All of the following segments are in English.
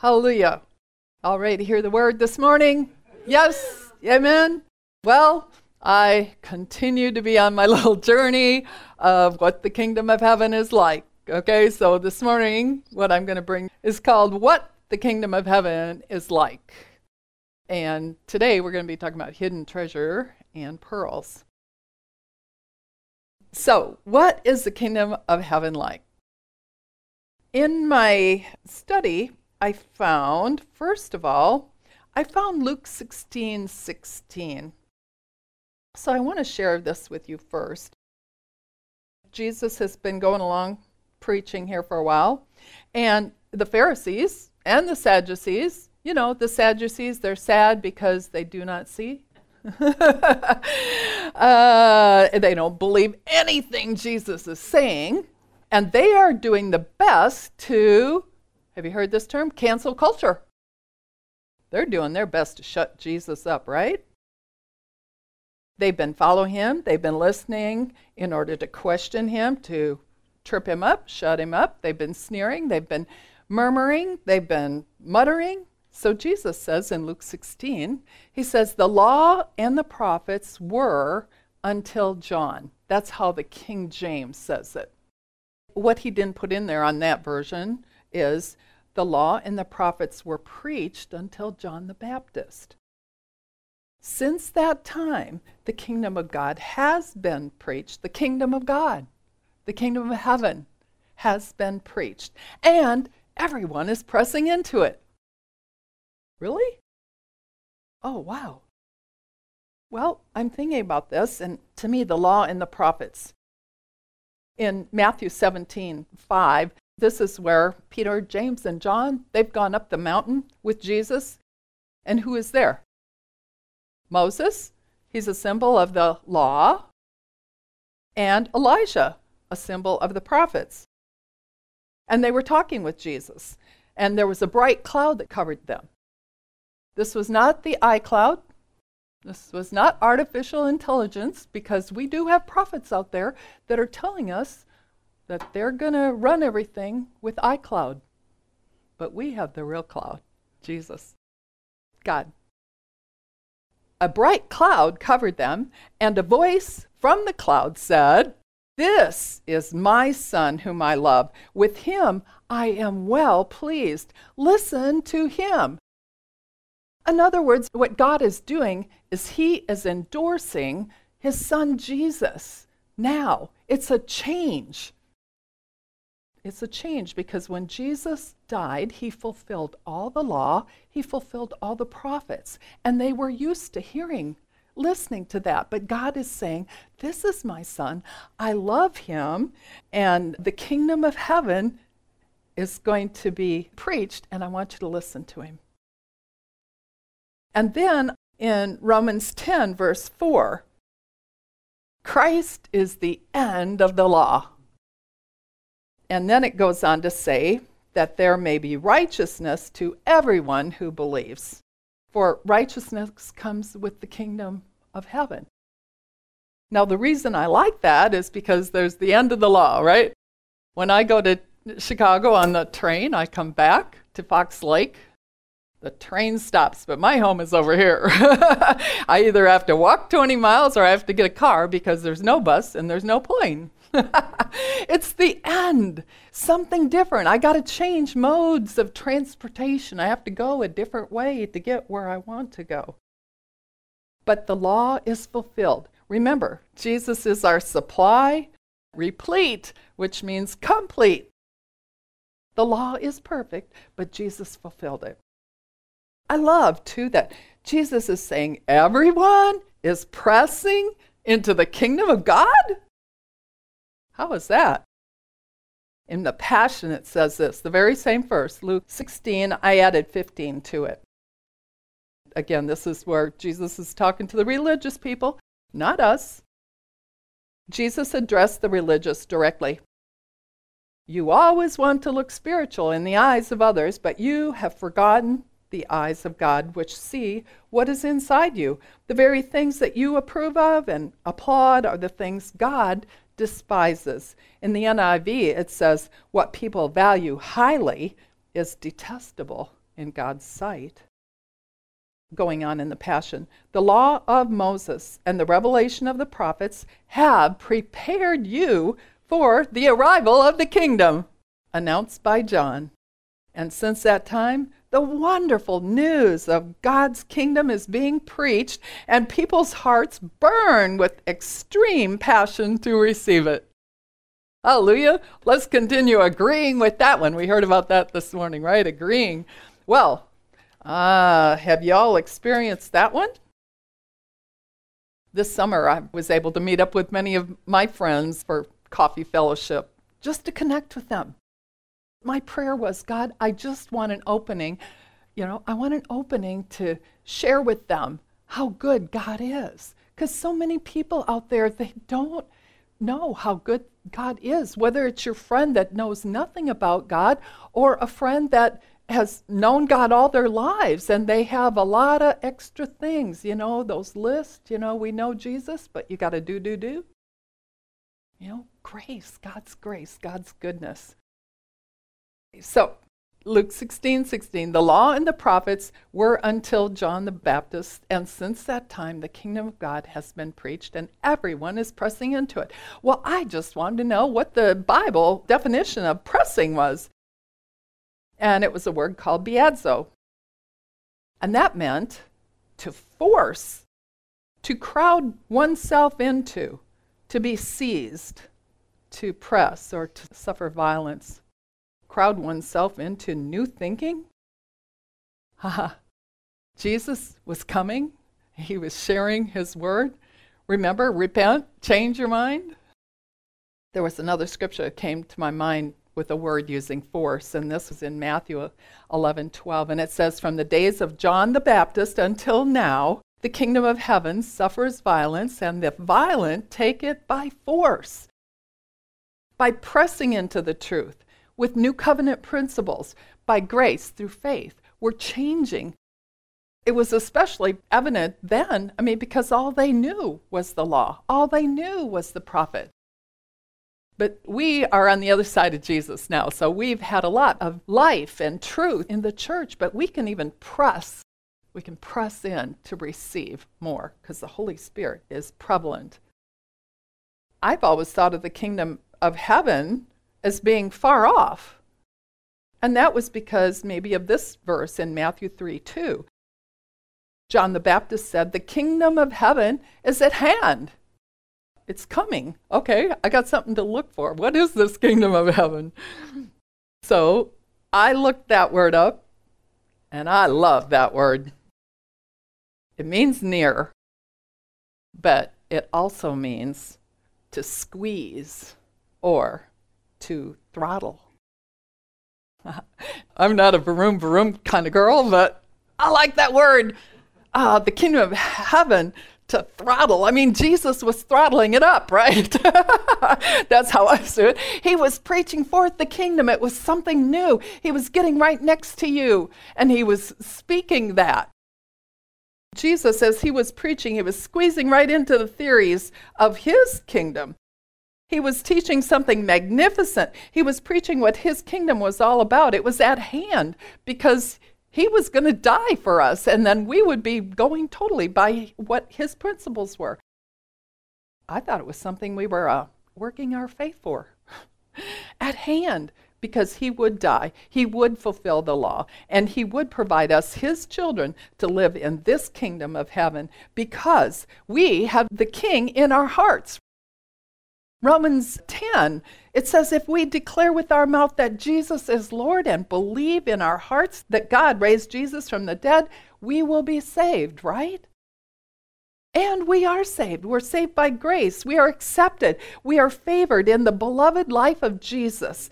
Hallelujah. All ready to hear the word this morning? Yes. Amen. Well, I continue to be on my little journey of what the kingdom of heaven is like. Okay, so this morning, what I'm going to bring is called What the Kingdom of Heaven is Like. And today we're going to be talking about hidden treasure and pearls. So, what is the kingdom of heaven like? In my study, I found, first of all, I found Luke 16 16. So I want to share this with you first. Jesus has been going along preaching here for a while, and the Pharisees and the Sadducees, you know, the Sadducees, they're sad because they do not see. uh, they don't believe anything Jesus is saying. And they are doing the best to, have you heard this term? Cancel culture. They're doing their best to shut Jesus up, right? They've been following him, they've been listening in order to question him, to trip him up, shut him up. They've been sneering, they've been murmuring, they've been muttering. So Jesus says in Luke 16, he says, The law and the prophets were until John. That's how the King James says it. What he didn't put in there on that version is the law and the prophets were preached until John the Baptist. Since that time, the kingdom of God has been preached. The kingdom of God, the kingdom of heaven has been preached. And everyone is pressing into it. Really? Oh, wow. Well, I'm thinking about this, and to me, the law and the prophets in Matthew 17 5, this is where Peter, James, and John, they've gone up the mountain with Jesus. And who is there? Moses, he's a symbol of the law, and Elijah, a symbol of the prophets. And they were talking with Jesus, and there was a bright cloud that covered them. This was not the iCloud. This was not artificial intelligence because we do have prophets out there that are telling us that they're going to run everything with iCloud. But we have the real cloud, Jesus, God. A bright cloud covered them, and a voice from the cloud said, This is my son whom I love. With him I am well pleased. Listen to him. In other words, what God is doing is He is endorsing His Son Jesus. Now, it's a change. It's a change because when Jesus died, He fulfilled all the law, He fulfilled all the prophets, and they were used to hearing, listening to that. But God is saying, This is my Son. I love Him, and the kingdom of heaven is going to be preached, and I want you to listen to Him. And then in Romans 10, verse 4, Christ is the end of the law. And then it goes on to say that there may be righteousness to everyone who believes. For righteousness comes with the kingdom of heaven. Now, the reason I like that is because there's the end of the law, right? When I go to Chicago on the train, I come back to Fox Lake the train stops, but my home is over here. I either have to walk 20 miles or I have to get a car because there's no bus and there's no plane. it's the end. Something different. I got to change modes of transportation. I have to go a different way to get where I want to go. But the law is fulfilled. Remember, Jesus is our supply, replete, which means complete. The law is perfect, but Jesus fulfilled it. I love too that Jesus is saying everyone is pressing into the kingdom of God. How is that? In the Passion, it says this the very same verse, Luke 16, I added 15 to it. Again, this is where Jesus is talking to the religious people, not us. Jesus addressed the religious directly. You always want to look spiritual in the eyes of others, but you have forgotten the eyes of God, which see what is inside you. The very things that you approve of and applaud are the things God despises. In the NIV, it says, What people value highly is detestable in God's sight going on in the Passion. The law of Moses and the revelation of the prophets have prepared you for the arrival of the kingdom, announced by John. And since that time, the wonderful news of God's kingdom is being preached, and people's hearts burn with extreme passion to receive it. Hallelujah. Let's continue agreeing with that one. We heard about that this morning, right? Agreeing. Well, Ah, have y'all experienced that one? This summer, I was able to meet up with many of my friends for coffee fellowship just to connect with them. My prayer was, God, I just want an opening. You know, I want an opening to share with them how good God is. Because so many people out there, they don't know how good God is, whether it's your friend that knows nothing about God or a friend that has known God all their lives and they have a lot of extra things, you know, those lists, you know, we know Jesus, but you got to do, do, do. You know, grace, God's grace, God's goodness. So, Luke 16, 16, the law and the prophets were until John the Baptist, and since that time the kingdom of God has been preached and everyone is pressing into it. Well, I just wanted to know what the Bible definition of pressing was and it was a word called biadzo. And that meant to force, to crowd oneself into, to be seized, to press, or to suffer violence. Crowd oneself into new thinking? Haha. Jesus was coming, he was sharing his word. Remember, repent, change your mind. There was another scripture that came to my mind with a word using force, and this was in Matthew 11 12. And it says, From the days of John the Baptist until now, the kingdom of heaven suffers violence, and the violent take it by force. By pressing into the truth with new covenant principles, by grace through faith, we're changing. It was especially evident then, I mean, because all they knew was the law, all they knew was the prophet. But we are on the other side of Jesus now. So we've had a lot of life and truth in the church, but we can even press. We can press in to receive more because the Holy Spirit is prevalent. I've always thought of the kingdom of heaven as being far off. And that was because maybe of this verse in Matthew 3 2. John the Baptist said, The kingdom of heaven is at hand. It's coming. Okay, I got something to look for. What is this kingdom of heaven? So I looked that word up, and I love that word. It means near, but it also means to squeeze or to throttle. I'm not a vroom vroom kind of girl, but I like that word. Uh, the kingdom of heaven to throttle. I mean, Jesus was throttling it up, right? That's how I see it. He was preaching forth the kingdom. It was something new. He was getting right next to you, and he was speaking that. Jesus, as he was preaching, he was squeezing right into the theories of his kingdom. He was teaching something magnificent. He was preaching what his kingdom was all about. It was at hand because he was going to die for us, and then we would be going totally by what his principles were. I thought it was something we were uh, working our faith for at hand because he would die, he would fulfill the law, and he would provide us, his children, to live in this kingdom of heaven because we have the king in our hearts. Romans 10, it says, if we declare with our mouth that Jesus is Lord and believe in our hearts that God raised Jesus from the dead, we will be saved, right? And we are saved. We're saved by grace. We are accepted. We are favored in the beloved life of Jesus.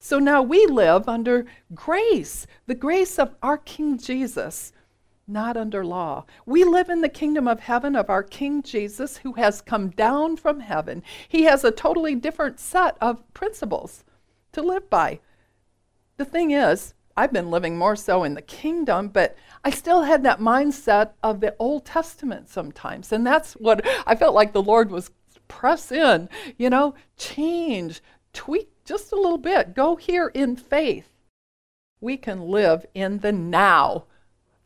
So now we live under grace, the grace of our King Jesus not under law. We live in the kingdom of heaven of our King Jesus, who has come down from heaven. He has a totally different set of principles to live by. The thing is, I've been living more so in the kingdom, but I still had that mindset of the Old Testament sometimes. And that's what I felt like the Lord was press in, you know, change, tweak just a little bit, go here in faith. We can live in the now.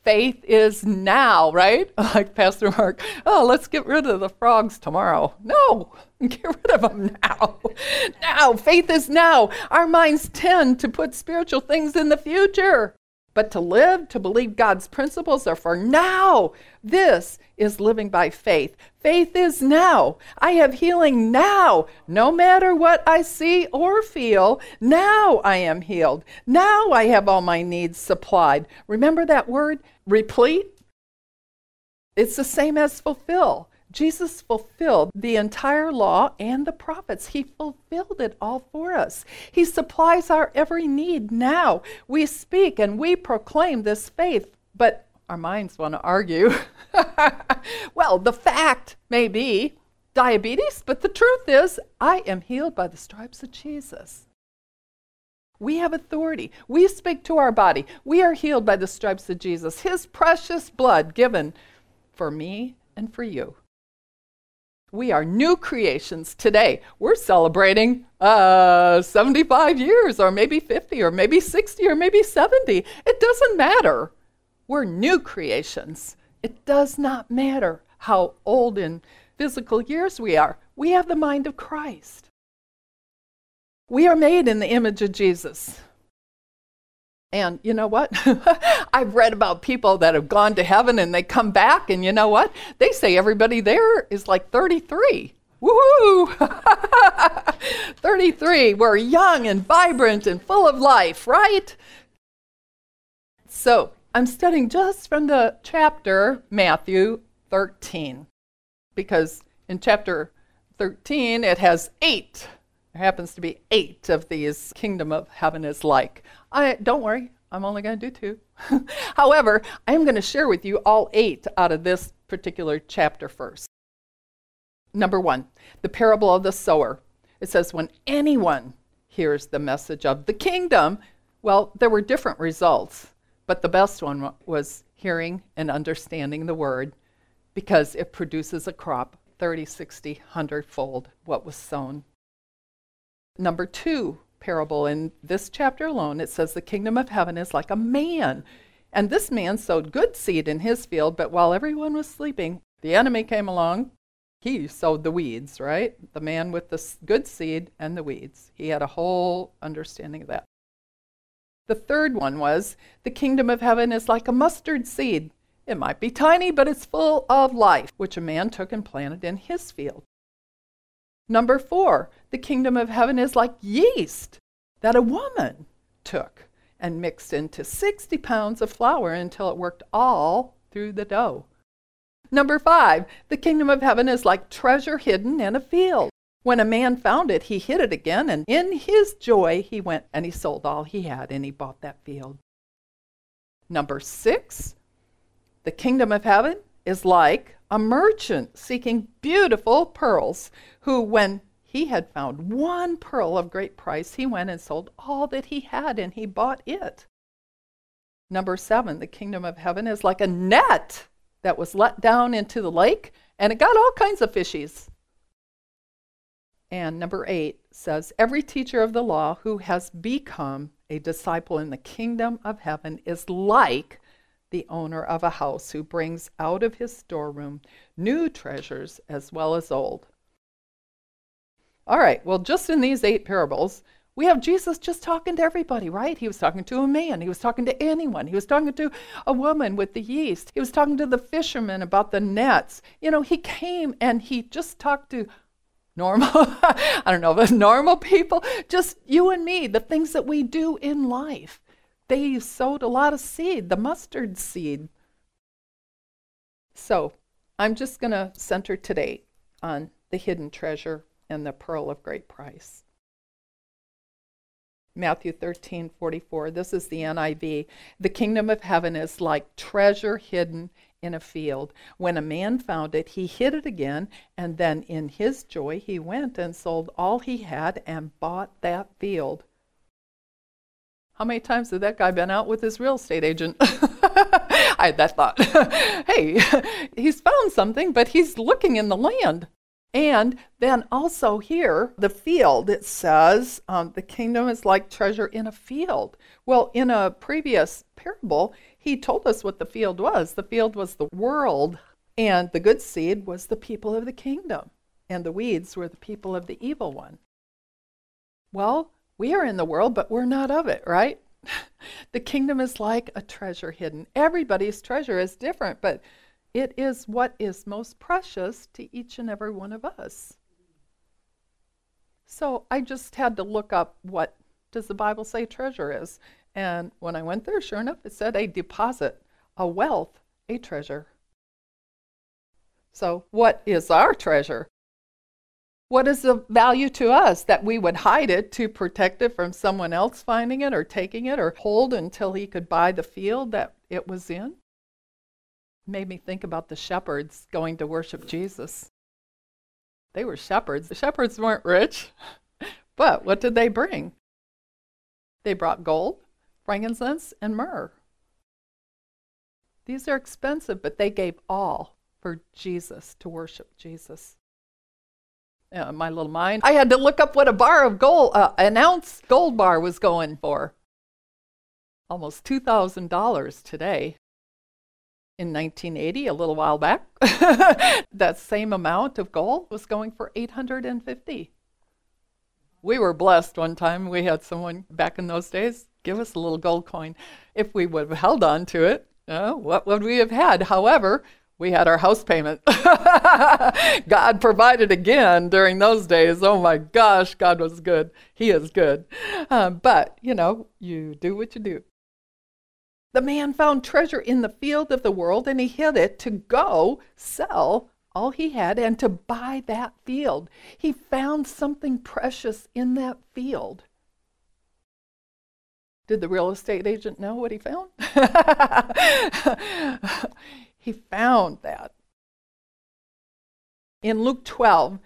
Faith is now, right? Like Pastor Mark, oh, let's get rid of the frogs tomorrow. No, get rid of them now. now, faith is now. Our minds tend to put spiritual things in the future. But to live, to believe God's principles are for now. This is living by faith. Faith is now. I have healing now. No matter what I see or feel, now I am healed. Now I have all my needs supplied. Remember that word, replete? It's the same as fulfill. Jesus fulfilled the entire law and the prophets. He fulfilled it all for us. He supplies our every need now. We speak and we proclaim this faith, but our minds want to argue. well, the fact may be diabetes, but the truth is, I am healed by the stripes of Jesus. We have authority. We speak to our body. We are healed by the stripes of Jesus, His precious blood given for me and for you. We are new creations today. We're celebrating uh, 75 years, or maybe 50, or maybe 60, or maybe 70. It doesn't matter. We're new creations. It does not matter how old in physical years we are. We have the mind of Christ. We are made in the image of Jesus. And you know what? I've read about people that have gone to heaven and they come back, and you know what? They say everybody there is like 33. Woohoo! 33. We're young and vibrant and full of life, right? So I'm studying just from the chapter Matthew 13, because in chapter 13 it has eight. There happens to be eight of these kingdom of heaven is like. I don't worry, I'm only going to do two. However, I'm going to share with you all eight out of this particular chapter first. Number one, the parable of the sower. It says, when anyone hears the message of the kingdom, well, there were different results, but the best one was hearing and understanding the word because it produces a crop 30, 60, 100 fold what was sown. Number two, parable in this chapter alone, it says the kingdom of heaven is like a man. And this man sowed good seed in his field, but while everyone was sleeping, the enemy came along. He sowed the weeds, right? The man with the good seed and the weeds. He had a whole understanding of that. The third one was the kingdom of heaven is like a mustard seed. It might be tiny, but it's full of life, which a man took and planted in his field. Number four, the kingdom of heaven is like yeast that a woman took and mixed into 60 pounds of flour until it worked all through the dough. Number five, the kingdom of heaven is like treasure hidden in a field. When a man found it, he hid it again, and in his joy, he went and he sold all he had and he bought that field. Number six, the kingdom of heaven is like a merchant seeking beautiful pearls, who, when he had found one pearl of great price, he went and sold all that he had and he bought it. Number seven, the kingdom of heaven is like a net that was let down into the lake and it got all kinds of fishies. And number eight says, Every teacher of the law who has become a disciple in the kingdom of heaven is like the owner of a house who brings out of his storeroom new treasures as well as old. All right, well, just in these eight parables, we have Jesus just talking to everybody, right? He was talking to a man. He was talking to anyone. He was talking to a woman with the yeast. He was talking to the fishermen about the nets. You know, he came and he just talked to normal, I don't know, but normal people, just you and me, the things that we do in life they sowed a lot of seed, the mustard seed. So I'm just going to center today on the hidden treasure and the pearl of great price. Matthew 13, 44. This is the NIV. The kingdom of heaven is like treasure hidden in a field. When a man found it, he hid it again, and then in his joy he went and sold all he had and bought that field. How many times has that guy been out with his real estate agent? I had that thought. hey, he's found something, but he's looking in the land. And then also here, the field, it says um, the kingdom is like treasure in a field. Well, in a previous parable, he told us what the field was. The field was the world, and the good seed was the people of the kingdom, and the weeds were the people of the evil one. Well, we are in the world, but we're not of it, right? the kingdom is like a treasure hidden. Everybody's treasure is different, but it is what is most precious to each and every one of us. So I just had to look up what does the Bible say treasure is. And when I went there, sure enough, it said a deposit, a wealth, a treasure. So, what is our treasure? What is the value to us that we would hide it to protect it from someone else finding it or taking it or hold until he could buy the field that it was in? made me think about the shepherds going to worship Jesus. They were shepherds. The shepherds weren't rich, but what did they bring? They brought gold, frankincense, and myrrh. These are expensive, but they gave all for Jesus to worship Jesus. Uh, my little mind, I had to look up what a bar of gold, uh, an ounce gold bar was going for. Almost $2,000 today in 1980, a little while back, that same amount of gold was going for 850. We were blessed one time. We had someone back in those days give us a little gold coin. If we would have held on to it, uh, what would we have had? However, we had our house payment. God provided again during those days. Oh my gosh, God was good. He is good. Um, but, you know, you do what you do. The man found treasure in the field of the world and he hid it to go sell all he had and to buy that field. He found something precious in that field. Did the real estate agent know what he found? he found that. In Luke 12,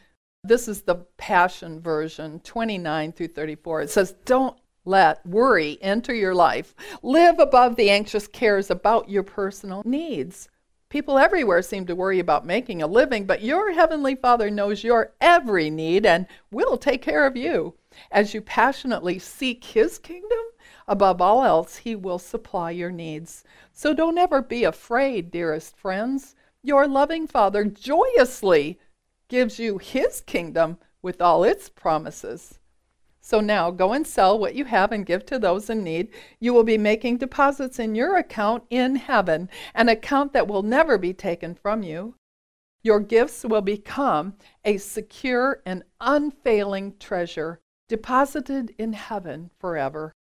this is the Passion Version, 29 through 34. It says, Don't let worry enter your life. Live above the anxious cares about your personal needs. People everywhere seem to worry about making a living, but your Heavenly Father knows your every need and will take care of you. As you passionately seek His kingdom, above all else, He will supply your needs. So don't ever be afraid, dearest friends. Your loving Father joyously gives you His kingdom with all its promises. So now go and sell what you have and give to those in need. You will be making deposits in your account in heaven, an account that will never be taken from you. Your gifts will become a secure and unfailing treasure deposited in heaven forever.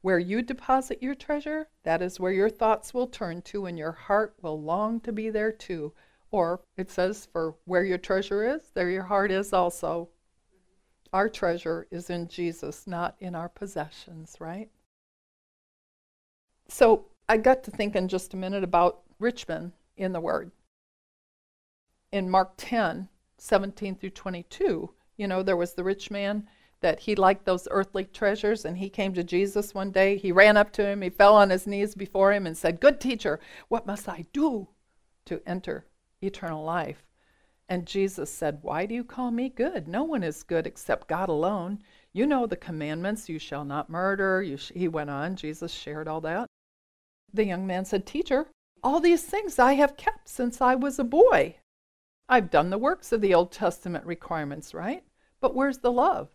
Where you deposit your treasure, that is where your thoughts will turn to, and your heart will long to be there too. Or it says, For where your treasure is, there your heart is also. Our treasure is in Jesus, not in our possessions, right? So I got to thinking just a minute about rich men in the Word. In Mark 10, 17 through 22, you know, there was the rich man that he liked those earthly treasures and he came to Jesus one day. He ran up to him, he fell on his knees before him and said, Good teacher, what must I do to enter eternal life? And Jesus said, Why do you call me good? No one is good except God alone. You know the commandments you shall not murder. Sh-. He went on, Jesus shared all that. The young man said, Teacher, all these things I have kept since I was a boy. I've done the works of the Old Testament requirements, right? But where's the love?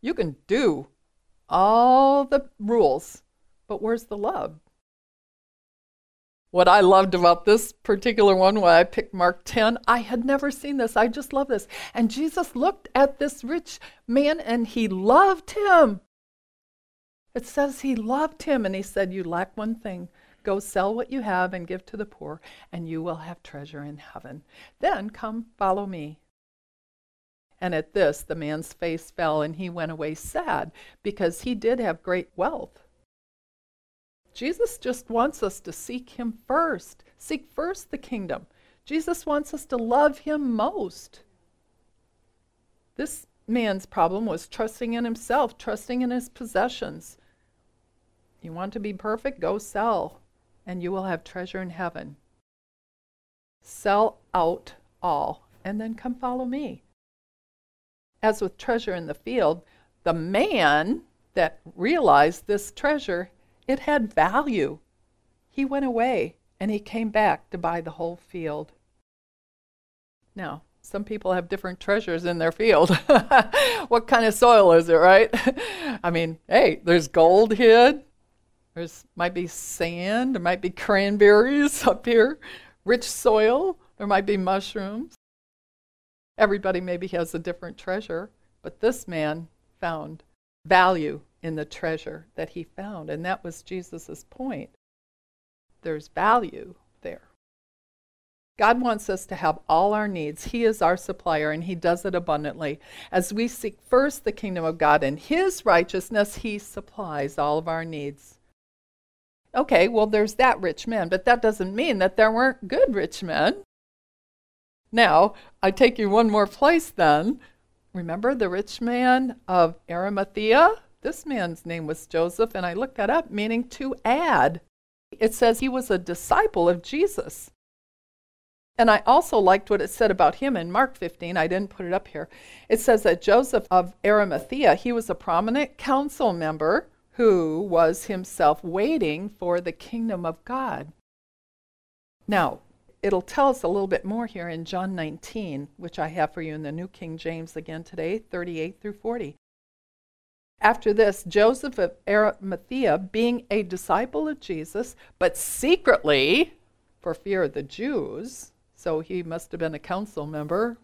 You can do all the rules, but where's the love? What I loved about this particular one, why I picked Mark 10, I had never seen this. I just love this. And Jesus looked at this rich man and he loved him. It says he loved him and he said, You lack one thing. Go sell what you have and give to the poor, and you will have treasure in heaven. Then come follow me. And at this, the man's face fell and he went away sad because he did have great wealth. Jesus just wants us to seek Him first. Seek first the kingdom. Jesus wants us to love Him most. This man's problem was trusting in himself, trusting in his possessions. You want to be perfect? Go sell, and you will have treasure in heaven. Sell out all and then come follow me. As with treasure in the field, the man that realized this treasure, it had value. He went away and he came back to buy the whole field. Now, some people have different treasures in their field. what kind of soil is it, right? I mean, hey, there's gold hid. There's might be sand, there might be cranberries up here, rich soil, there might be mushrooms. Everybody maybe has a different treasure, but this man found value in the treasure that he found, and that was Jesus' point. There's value there. God wants us to have all our needs. He is our supplier, and He does it abundantly. As we seek first the kingdom of God and His righteousness, He supplies all of our needs. Okay, well, there's that rich man, but that doesn't mean that there weren't good rich men. Now, I take you one more place then. Remember the rich man of Arimathea? This man's name was Joseph, and I looked that up, meaning to add. It says he was a disciple of Jesus. And I also liked what it said about him in Mark 15. I didn't put it up here. It says that Joseph of Arimathea, he was a prominent council member who was himself waiting for the kingdom of God. Now, it'll tell us a little bit more here in John 19, which I have for you in the New King James again today, 38 through 40. After this, Joseph of Arimathea, being a disciple of Jesus, but secretly, for fear of the Jews, so he must have been a council member.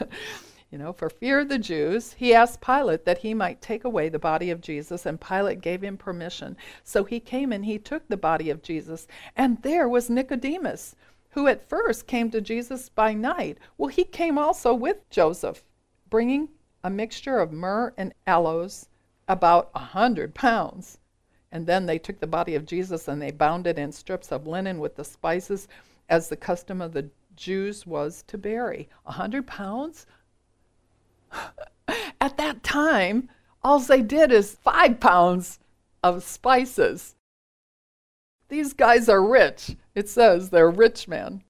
you know, for fear of the Jews, he asked Pilate that he might take away the body of Jesus, and Pilate gave him permission. So he came and he took the body of Jesus, and there was Nicodemus, who at first came to Jesus by night. Well, he came also with Joseph, bringing a mixture of myrrh and aloes, about a hundred pounds. And then they took the body of Jesus and they bound it in strips of linen with the spices, as the custom of the Jews was to bury. A hundred pounds? At that time, all they did is five pounds of spices. These guys are rich. It says they're rich men.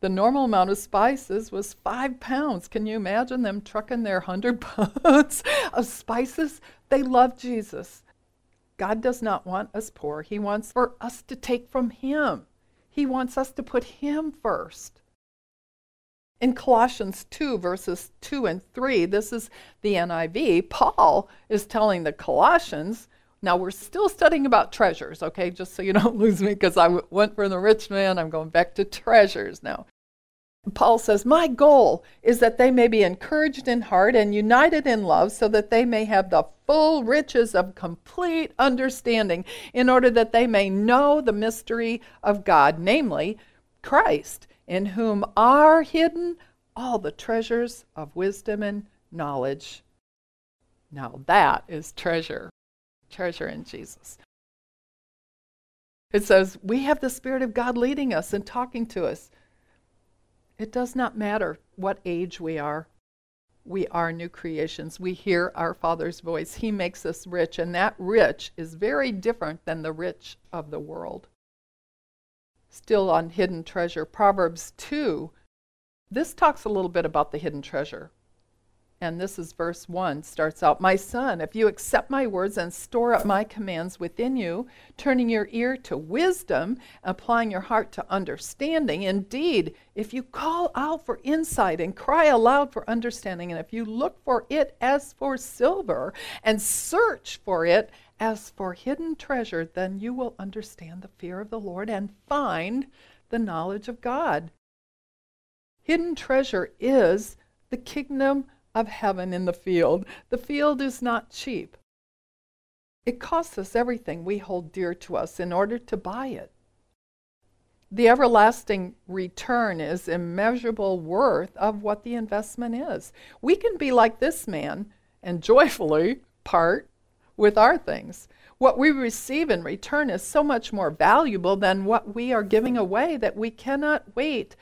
The normal amount of spices was five pounds. Can you imagine them trucking their hundred pounds of spices? They love Jesus. God does not want us poor. He wants for us to take from Him. He wants us to put Him first. In Colossians 2, verses 2 and 3, this is the NIV, Paul is telling the Colossians, now we're still studying about treasures, okay, just so you don't lose me because I went from the rich man, I'm going back to treasures now. Paul says, My goal is that they may be encouraged in heart and united in love, so that they may have the full riches of complete understanding, in order that they may know the mystery of God, namely Christ, in whom are hidden all the treasures of wisdom and knowledge. Now that is treasure, treasure in Jesus. It says, We have the Spirit of God leading us and talking to us. It does not matter what age we are. We are new creations. We hear our Father's voice. He makes us rich, and that rich is very different than the rich of the world. Still on hidden treasure, Proverbs 2. This talks a little bit about the hidden treasure and this is verse 1 starts out my son if you accept my words and store up my commands within you turning your ear to wisdom applying your heart to understanding indeed if you call out for insight and cry aloud for understanding and if you look for it as for silver and search for it as for hidden treasure then you will understand the fear of the lord and find the knowledge of god. Hidden treasure is the kingdom of heaven in the field. The field is not cheap. It costs us everything we hold dear to us in order to buy it. The everlasting return is immeasurable worth of what the investment is. We can be like this man and joyfully part with our things. What we receive in return is so much more valuable than what we are giving away that we cannot wait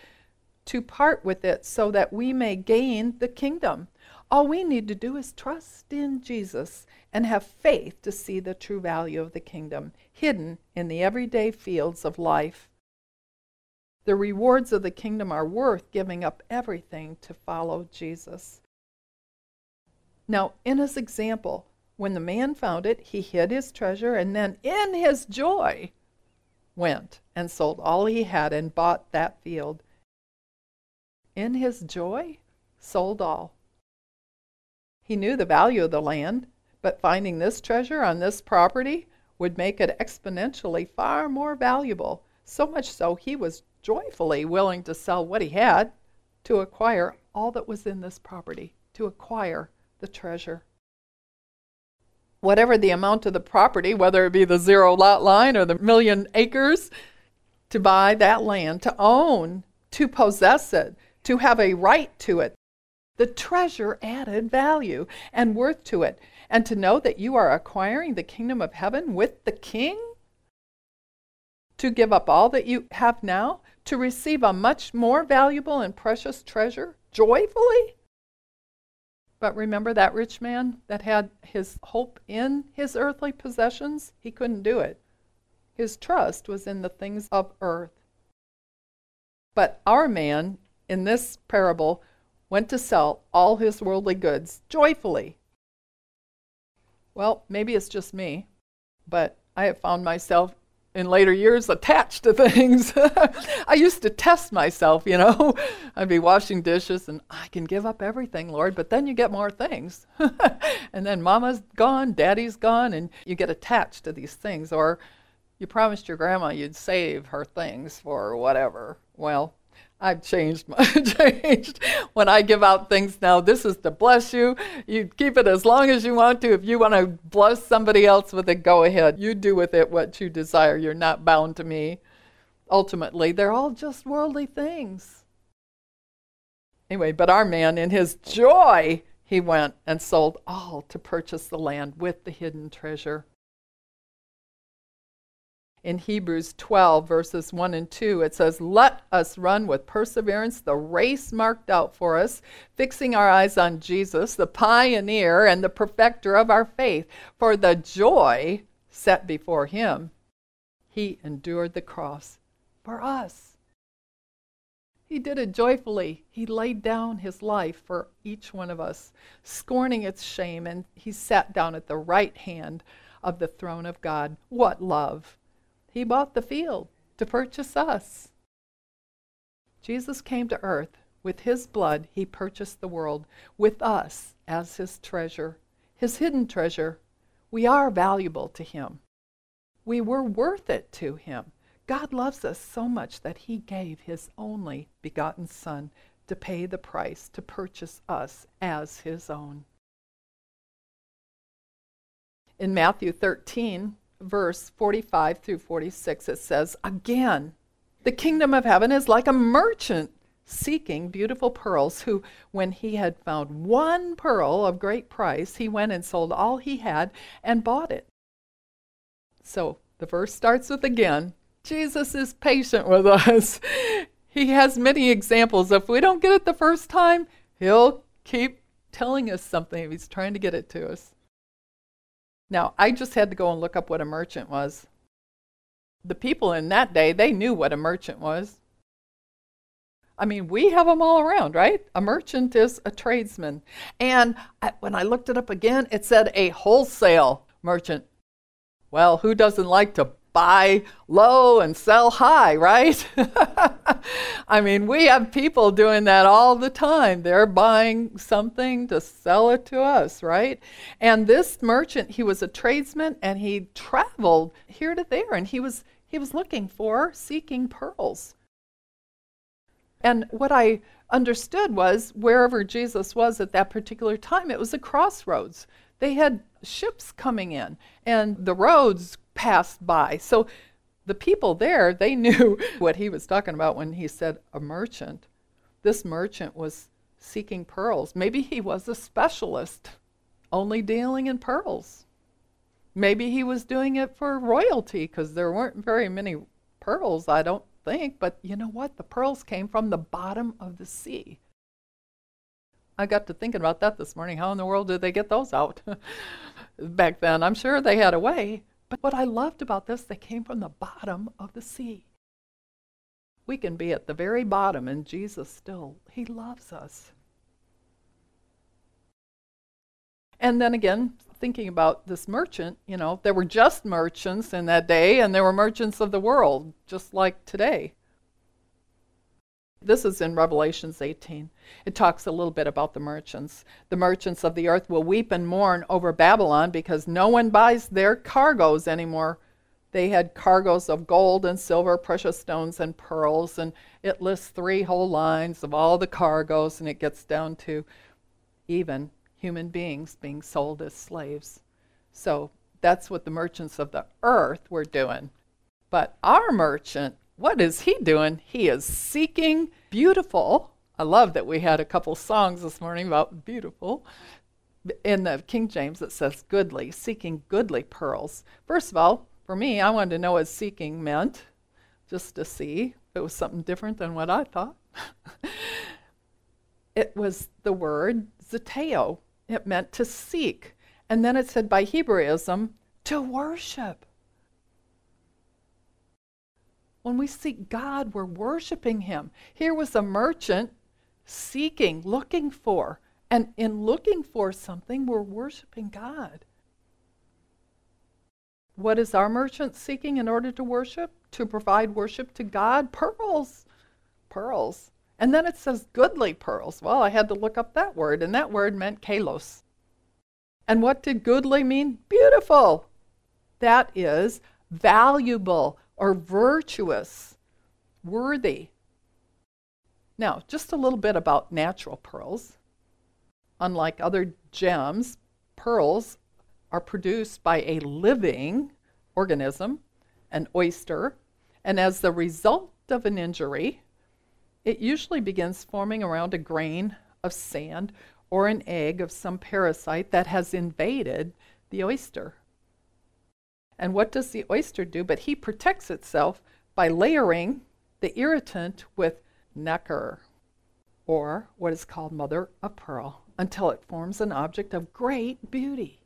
to part with it so that we may gain the kingdom. All we need to do is trust in Jesus and have faith to see the true value of the kingdom hidden in the everyday fields of life. The rewards of the kingdom are worth giving up everything to follow Jesus. Now, in his example, when the man found it, he hid his treasure and then, in his joy, went and sold all he had and bought that field. In his joy, sold all. He knew the value of the land, but finding this treasure on this property would make it exponentially far more valuable. So much so, he was joyfully willing to sell what he had to acquire all that was in this property, to acquire the treasure whatever the amount of the property, whether it be the zero lot line or the million acres, to buy that land, to own, to possess it, to have a right to it. The treasure added value and worth to it. And to know that you are acquiring the kingdom of heaven with the king? To give up all that you have now? To receive a much more valuable and precious treasure joyfully? But remember that rich man that had his hope in his earthly possessions? He couldn't do it. His trust was in the things of earth. But our man in this parable went to sell all his worldly goods joyfully. Well, maybe it's just me, but I have found myself in later years attached to things. I used to test myself, you know. I'd be washing dishes and I can give up everything, Lord, but then you get more things. and then mama's gone, daddy's gone, and you get attached to these things. Or you promised your grandma you'd save her things for whatever. Well, I've changed my changed. When I give out things now, this is to bless you. You keep it as long as you want to. If you want to bless somebody else with it, go ahead. You do with it what you desire. You're not bound to me. Ultimately, they're all just worldly things. Anyway, but our man, in his joy, he went and sold all to purchase the land with the hidden treasure in Hebrews 12, verses 1 and 2, it says, Let us run with perseverance the race marked out for us, fixing our eyes on Jesus, the pioneer and the perfecter of our faith. For the joy set before him, he endured the cross for us. He did it joyfully. He laid down his life for each one of us, scorning its shame, and he sat down at the right hand of the throne of God. What love! He bought the field to purchase us. Jesus came to earth. With his blood, he purchased the world with us as his treasure, his hidden treasure. We are valuable to him. We were worth it to him. God loves us so much that he gave his only begotten Son to pay the price to purchase us as his own. In Matthew 13, verse 45 through 46, it says, Again, the kingdom of heaven is like a merchant seeking beautiful pearls, who, when he had found one pearl of great price, he went and sold all he had and bought it. So the verse starts with again Jesus is patient with us. he has many examples. If we don't get it the first time, he'll keep telling us something if he's trying to get it to us. Now, I just had to go and look up what a merchant was. The people in that day, they knew what a merchant was. I mean, we have them all around, right? A merchant is a tradesman. And I, when I looked it up again, it said a wholesale merchant. Well, who doesn't like to buy low and sell high, right? I mean, we have people doing that all the time. They're buying something to sell it to us, right? And this merchant, he was a tradesman and he traveled here to there and he was he was looking for seeking pearls. And what I understood was wherever Jesus was at that particular time, it was a crossroads. They had ships coming in and the roads passed by. So the people there, they knew what he was talking about when he said a merchant. This merchant was seeking pearls. Maybe he was a specialist, only dealing in pearls. Maybe he was doing it for royalty because there weren't very many pearls, I don't think. But you know what? The pearls came from the bottom of the sea. I got to thinking about that this morning. How in the world did they get those out back then? I'm sure they had a way. But what I loved about this, they came from the bottom of the sea. We can be at the very bottom, and Jesus still, He loves us. And then again, thinking about this merchant, you know, there were just merchants in that day, and there were merchants of the world, just like today. This is in Revelations 18. It talks a little bit about the merchants. The merchants of the earth will weep and mourn over Babylon because no one buys their cargoes anymore. They had cargoes of gold and silver, precious stones, and pearls, and it lists three whole lines of all the cargoes, and it gets down to even human beings being sold as slaves. So that's what the merchants of the earth were doing. But our merchant, what is he doing? He is seeking beautiful. I love that we had a couple songs this morning about beautiful. In the King James, it says goodly, seeking goodly pearls. First of all, for me, I wanted to know what seeking meant, just to see if it was something different than what I thought. it was the word zeteo, it meant to seek. And then it said by Hebraism, to worship. When we seek God, we're worshiping Him. Here was a merchant seeking, looking for. And in looking for something, we're worshiping God. What is our merchant seeking in order to worship? To provide worship to God? Pearls. Pearls. And then it says goodly pearls. Well, I had to look up that word, and that word meant kalos. And what did goodly mean? Beautiful. That is valuable or virtuous, worthy. Now, just a little bit about natural pearls. Unlike other gems, pearls are produced by a living organism, an oyster, and as the result of an injury, it usually begins forming around a grain of sand or an egg of some parasite that has invaded the oyster. And what does the oyster do? But he protects itself by layering the irritant with nacre, or what is called mother of pearl, until it forms an object of great beauty.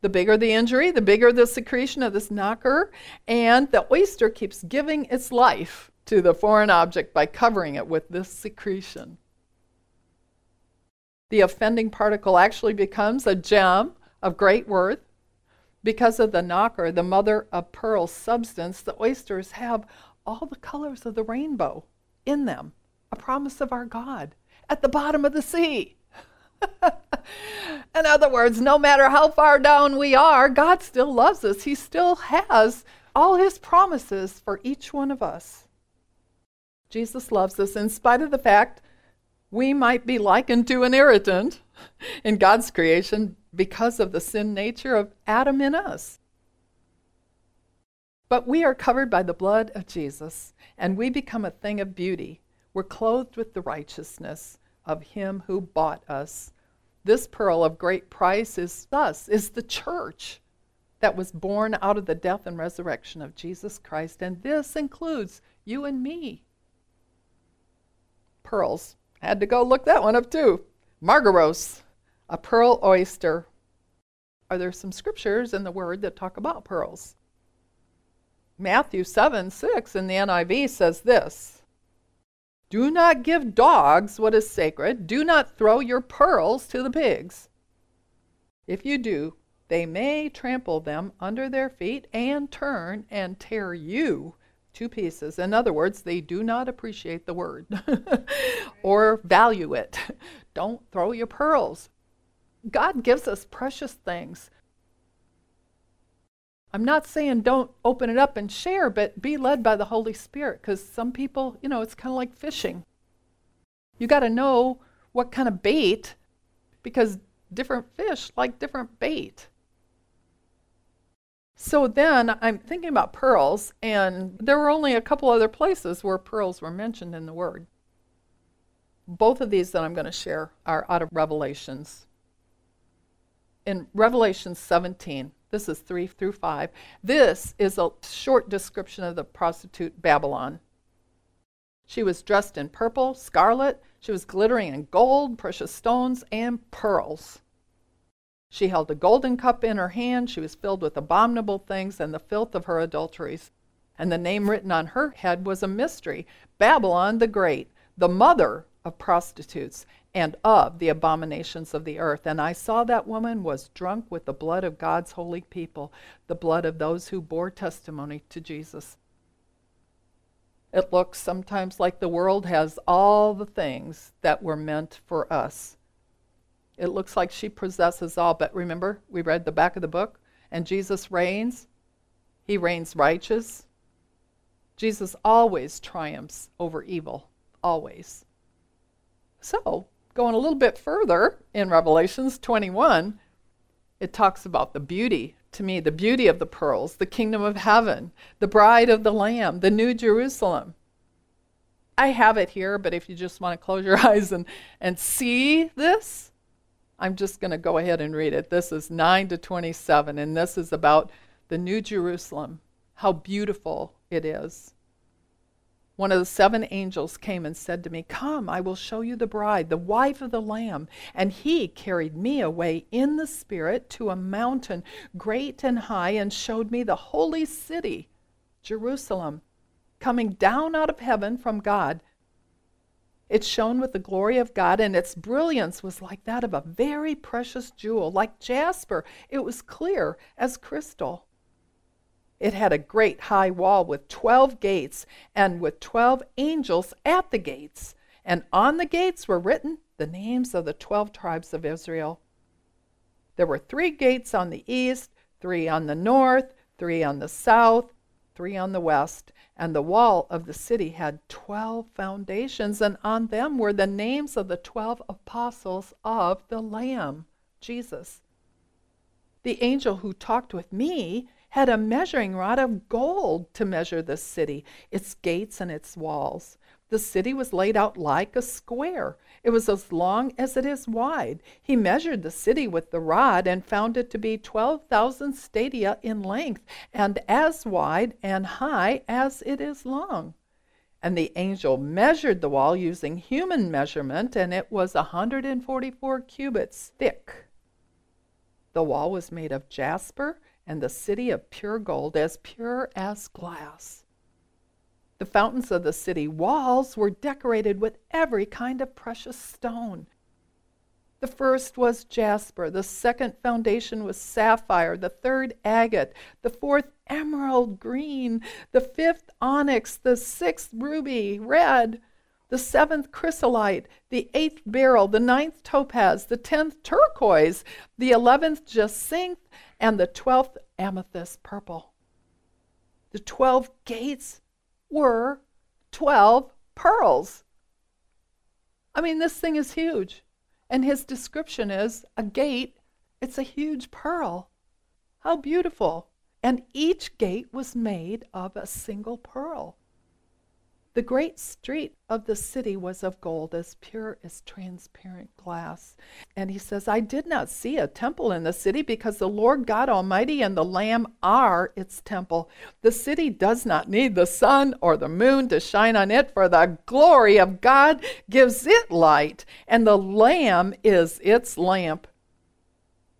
The bigger the injury, the bigger the secretion of this nacre, and the oyster keeps giving its life to the foreign object by covering it with this secretion. The offending particle actually becomes a gem of great worth. Because of the nacre, the mother of pearl substance, the oysters have all the colors of the rainbow in them, a promise of our God at the bottom of the sea. in other words, no matter how far down we are, God still loves us. He still has all his promises for each one of us. Jesus loves us in spite of the fact we might be likened to an irritant in God's creation because of the sin nature of Adam in us. But we are covered by the blood of Jesus, and we become a thing of beauty. We're clothed with the righteousness of Him who bought us. This pearl of great price is us, is the church that was born out of the death and resurrection of Jesus Christ. And this includes you and me pearls. Had to go look that one up too. Margaros, a pearl oyster. Are there some scriptures in the Word that talk about pearls? Matthew 7 6 in the NIV says this Do not give dogs what is sacred, do not throw your pearls to the pigs. If you do, they may trample them under their feet and turn and tear you to pieces. In other words, they do not appreciate the word or value it. Don't throw your pearls. God gives us precious things. I'm not saying don't open it up and share, but be led by the Holy Spirit because some people, you know, it's kind of like fishing. You got to know what kind of bait because different fish like different bait. So then I'm thinking about pearls, and there were only a couple other places where pearls were mentioned in the Word. Both of these that I'm going to share are out of Revelations. In Revelation 17, this is 3 through 5, this is a short description of the prostitute Babylon. She was dressed in purple, scarlet, she was glittering in gold, precious stones, and pearls. She held a golden cup in her hand. She was filled with abominable things and the filth of her adulteries. And the name written on her head was a mystery Babylon the Great, the mother of prostitutes and of the abominations of the earth. And I saw that woman was drunk with the blood of God's holy people, the blood of those who bore testimony to Jesus. It looks sometimes like the world has all the things that were meant for us. It looks like she possesses all, but remember, we read the back of the book, and Jesus reigns. He reigns righteous. Jesus always triumphs over evil, always. So, going a little bit further in Revelations 21, it talks about the beauty, to me, the beauty of the pearls, the kingdom of heaven, the bride of the Lamb, the new Jerusalem. I have it here, but if you just want to close your eyes and, and see this, I'm just going to go ahead and read it. This is 9 to 27, and this is about the New Jerusalem, how beautiful it is. One of the seven angels came and said to me, Come, I will show you the bride, the wife of the Lamb. And he carried me away in the Spirit to a mountain great and high and showed me the holy city, Jerusalem, coming down out of heaven from God it shone with the glory of God, and its brilliance was like that of a very precious jewel, like jasper. It was clear as crystal. It had a great high wall with 12 gates, and with 12 angels at the gates. And on the gates were written the names of the 12 tribes of Israel. There were three gates on the east, three on the north, three on the south, three on the west, and the wall of the city had 12 foundations, and on them were the names of the 12 apostles of the Lamb, Jesus. The angel who talked with me had a measuring rod of gold to measure the city, its gates and its walls. The city was laid out like a square. It was as long as it is wide. He measured the city with the rod and found it to be 12,000 stadia in length and as wide and high as it is long. And the angel measured the wall using human measurement, and it was a 144 cubits thick. The wall was made of jasper, and the city of pure gold, as pure as glass. The fountains of the city walls were decorated with every kind of precious stone. The first was jasper, the second foundation was sapphire, the third agate, the fourth emerald green, the fifth onyx, the sixth ruby red, the seventh chrysolite, the eighth beryl, the ninth topaz, the tenth turquoise, the eleventh jacinth, and the twelfth amethyst purple. The twelve gates were 12 pearls. I mean, this thing is huge. And his description is a gate, it's a huge pearl. How beautiful. And each gate was made of a single pearl. The great street of the city was of gold, as pure as transparent glass. And he says, I did not see a temple in the city because the Lord God Almighty and the Lamb are its temple. The city does not need the sun or the moon to shine on it, for the glory of God gives it light, and the Lamb is its lamp.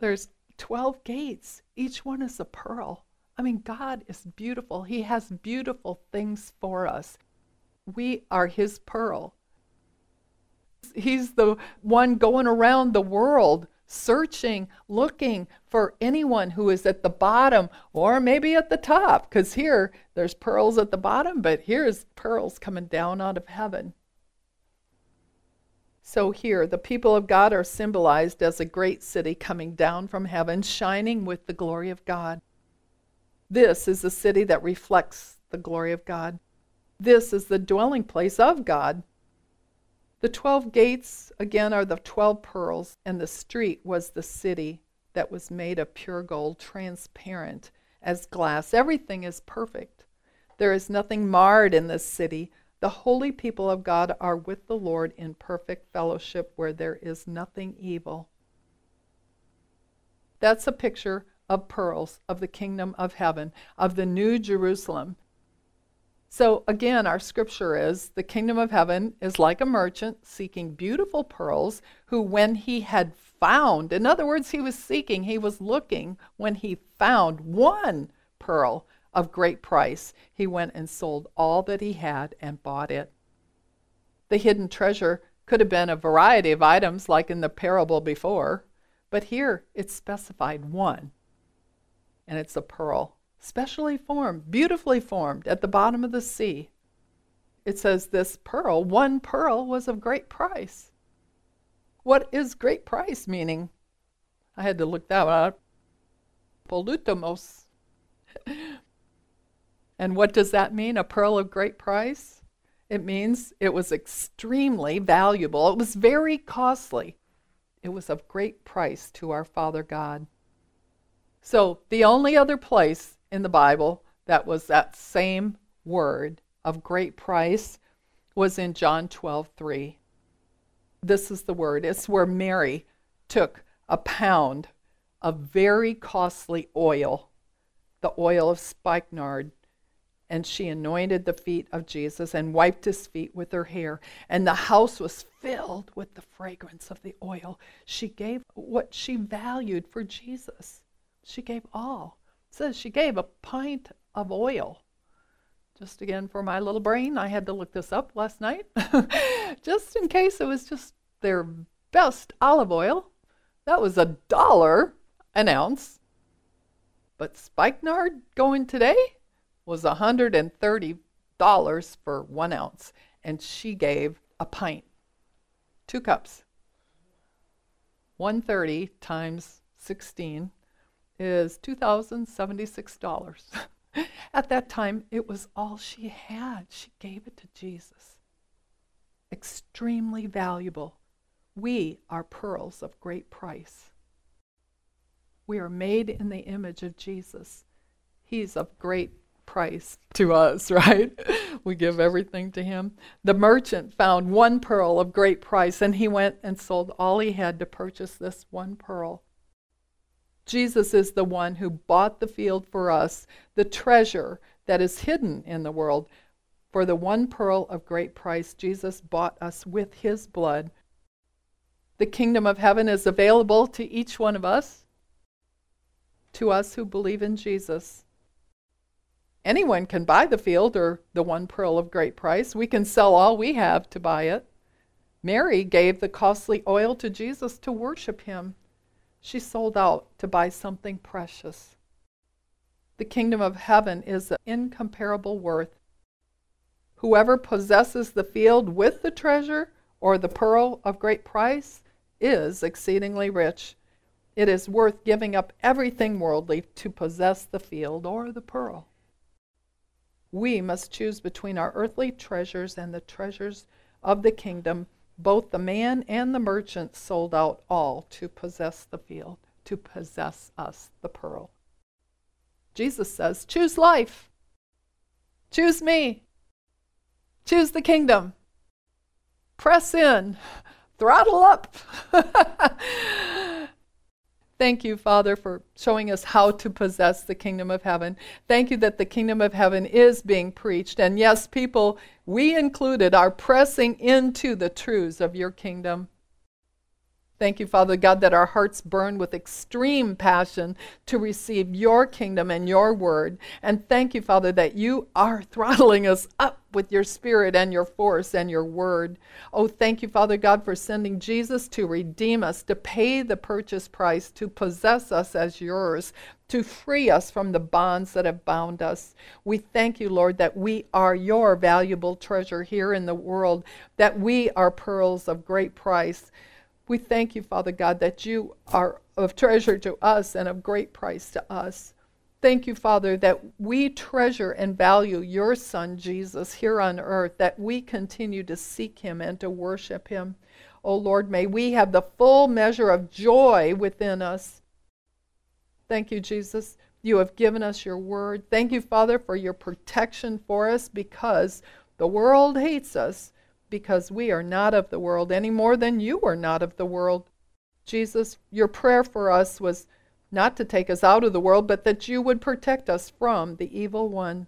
There's 12 gates. Each one is a pearl. I mean, God is beautiful. He has beautiful things for us. We are His pearl. He's the one going around the world searching, looking for anyone who is at the bottom or maybe at the top. Because here, there's pearls at the bottom, but here's pearls coming down out of heaven. So here, the people of God are symbolized as a great city coming down from heaven, shining with the glory of God. This is the city that reflects the glory of God. This is the dwelling place of God. The 12 gates, again, are the 12 pearls, and the street was the city that was made of pure gold, transparent as glass. Everything is perfect. There is nothing marred in this city. The holy people of God are with the Lord in perfect fellowship where there is nothing evil. That's a picture of pearls of the kingdom of heaven, of the new Jerusalem. So again, our scripture is the kingdom of heaven is like a merchant seeking beautiful pearls, who, when he had found, in other words, he was seeking, he was looking, when he found one pearl of great price, he went and sold all that he had and bought it. The hidden treasure could have been a variety of items, like in the parable before, but here it's specified one, and it's a pearl specially formed, beautifully formed at the bottom of the sea. It says this pearl, one pearl, was of great price. What is great price meaning? I had to look that up. Polutomos. and what does that mean? A pearl of great price? It means it was extremely valuable. It was very costly. It was of great price to our Father God. So, the only other place in the Bible that was that same word of great price was in John 12:3. This is the word. It's where Mary took a pound of very costly oil, the oil of spikenard, and she anointed the feet of Jesus and wiped his feet with her hair. And the house was filled with the fragrance of the oil. She gave what she valued for Jesus. She gave all says she gave a pint of oil. Just again for my little brain, I had to look this up last night, just in case it was just their best olive oil. That was a dollar an ounce. But spikenard going today was $130 for one ounce, and she gave a pint, two cups. 130 times 16 is $2,076. At that time, it was all she had. She gave it to Jesus. Extremely valuable. We are pearls of great price. We are made in the image of Jesus. He's of great price to us, right? we give everything to him. The merchant found one pearl of great price, and he went and sold all he had to purchase this one pearl. Jesus is the one who bought the field for us, the treasure that is hidden in the world. For the one pearl of great price, Jesus bought us with his blood. The kingdom of heaven is available to each one of us, to us who believe in Jesus. Anyone can buy the field or the one pearl of great price. We can sell all we have to buy it. Mary gave the costly oil to Jesus to worship him. She sold out to buy something precious. The kingdom of heaven is of incomparable worth. Whoever possesses the field with the treasure or the pearl of great price is exceedingly rich. It is worth giving up everything worldly to possess the field or the pearl. We must choose between our earthly treasures and the treasures of the kingdom both the man and the merchant sold out all to possess the field, to possess us, the pearl. Jesus says, Choose life. Choose me. Choose the kingdom. Press in. Throttle up. Thank you, Father, for showing us how to possess the kingdom of heaven. Thank you that the kingdom of heaven is being preached. And yes, people, we included, are pressing into the truths of your kingdom. Thank you, Father God, that our hearts burn with extreme passion to receive your kingdom and your word. And thank you, Father, that you are throttling us up with your spirit and your force and your word. Oh, thank you, Father God, for sending Jesus to redeem us, to pay the purchase price, to possess us as yours, to free us from the bonds that have bound us. We thank you, Lord, that we are your valuable treasure here in the world, that we are pearls of great price. We thank you, Father God, that you are of treasure to us and of great price to us. Thank you, Father, that we treasure and value your Son, Jesus, here on earth, that we continue to seek him and to worship him. Oh Lord, may we have the full measure of joy within us. Thank you, Jesus, You have given us your word. Thank you, Father, for your protection for us because the world hates us because we are not of the world any more than you are not of the world. Jesus, your prayer for us was not to take us out of the world, but that you would protect us from the evil one.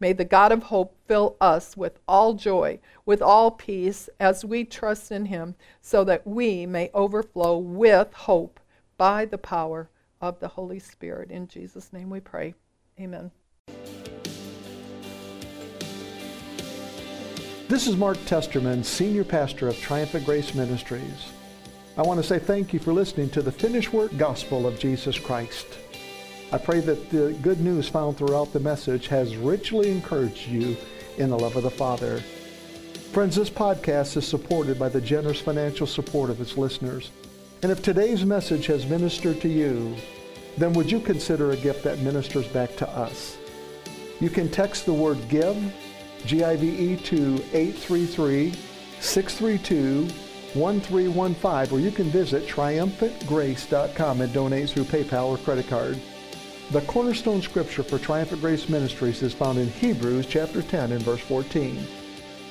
May the God of hope fill us with all joy, with all peace, as we trust in him, so that we may overflow with hope by the power of the Holy Spirit. In Jesus' name we pray. Amen. This is Mark Testerman, Senior Pastor of Triumphant Grace Ministries. I want to say thank you for listening to the finished work gospel of Jesus Christ. I pray that the good news found throughout the message has richly encouraged you in the love of the Father. Friends, this podcast is supported by the generous financial support of its listeners. And if today's message has ministered to you, then would you consider a gift that ministers back to us? You can text the word GIVE, G-I-V-E, to 833-632-1315, or you can visit triumphantgrace.com and donate through PayPal or credit card. The cornerstone scripture for Triumphant Grace Ministries is found in Hebrews chapter 10 and verse 14.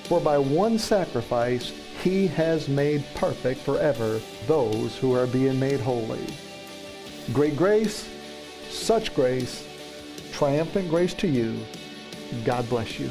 For by one sacrifice he has made perfect forever those who are being made holy. Great grace, such grace, triumphant grace to you. God bless you.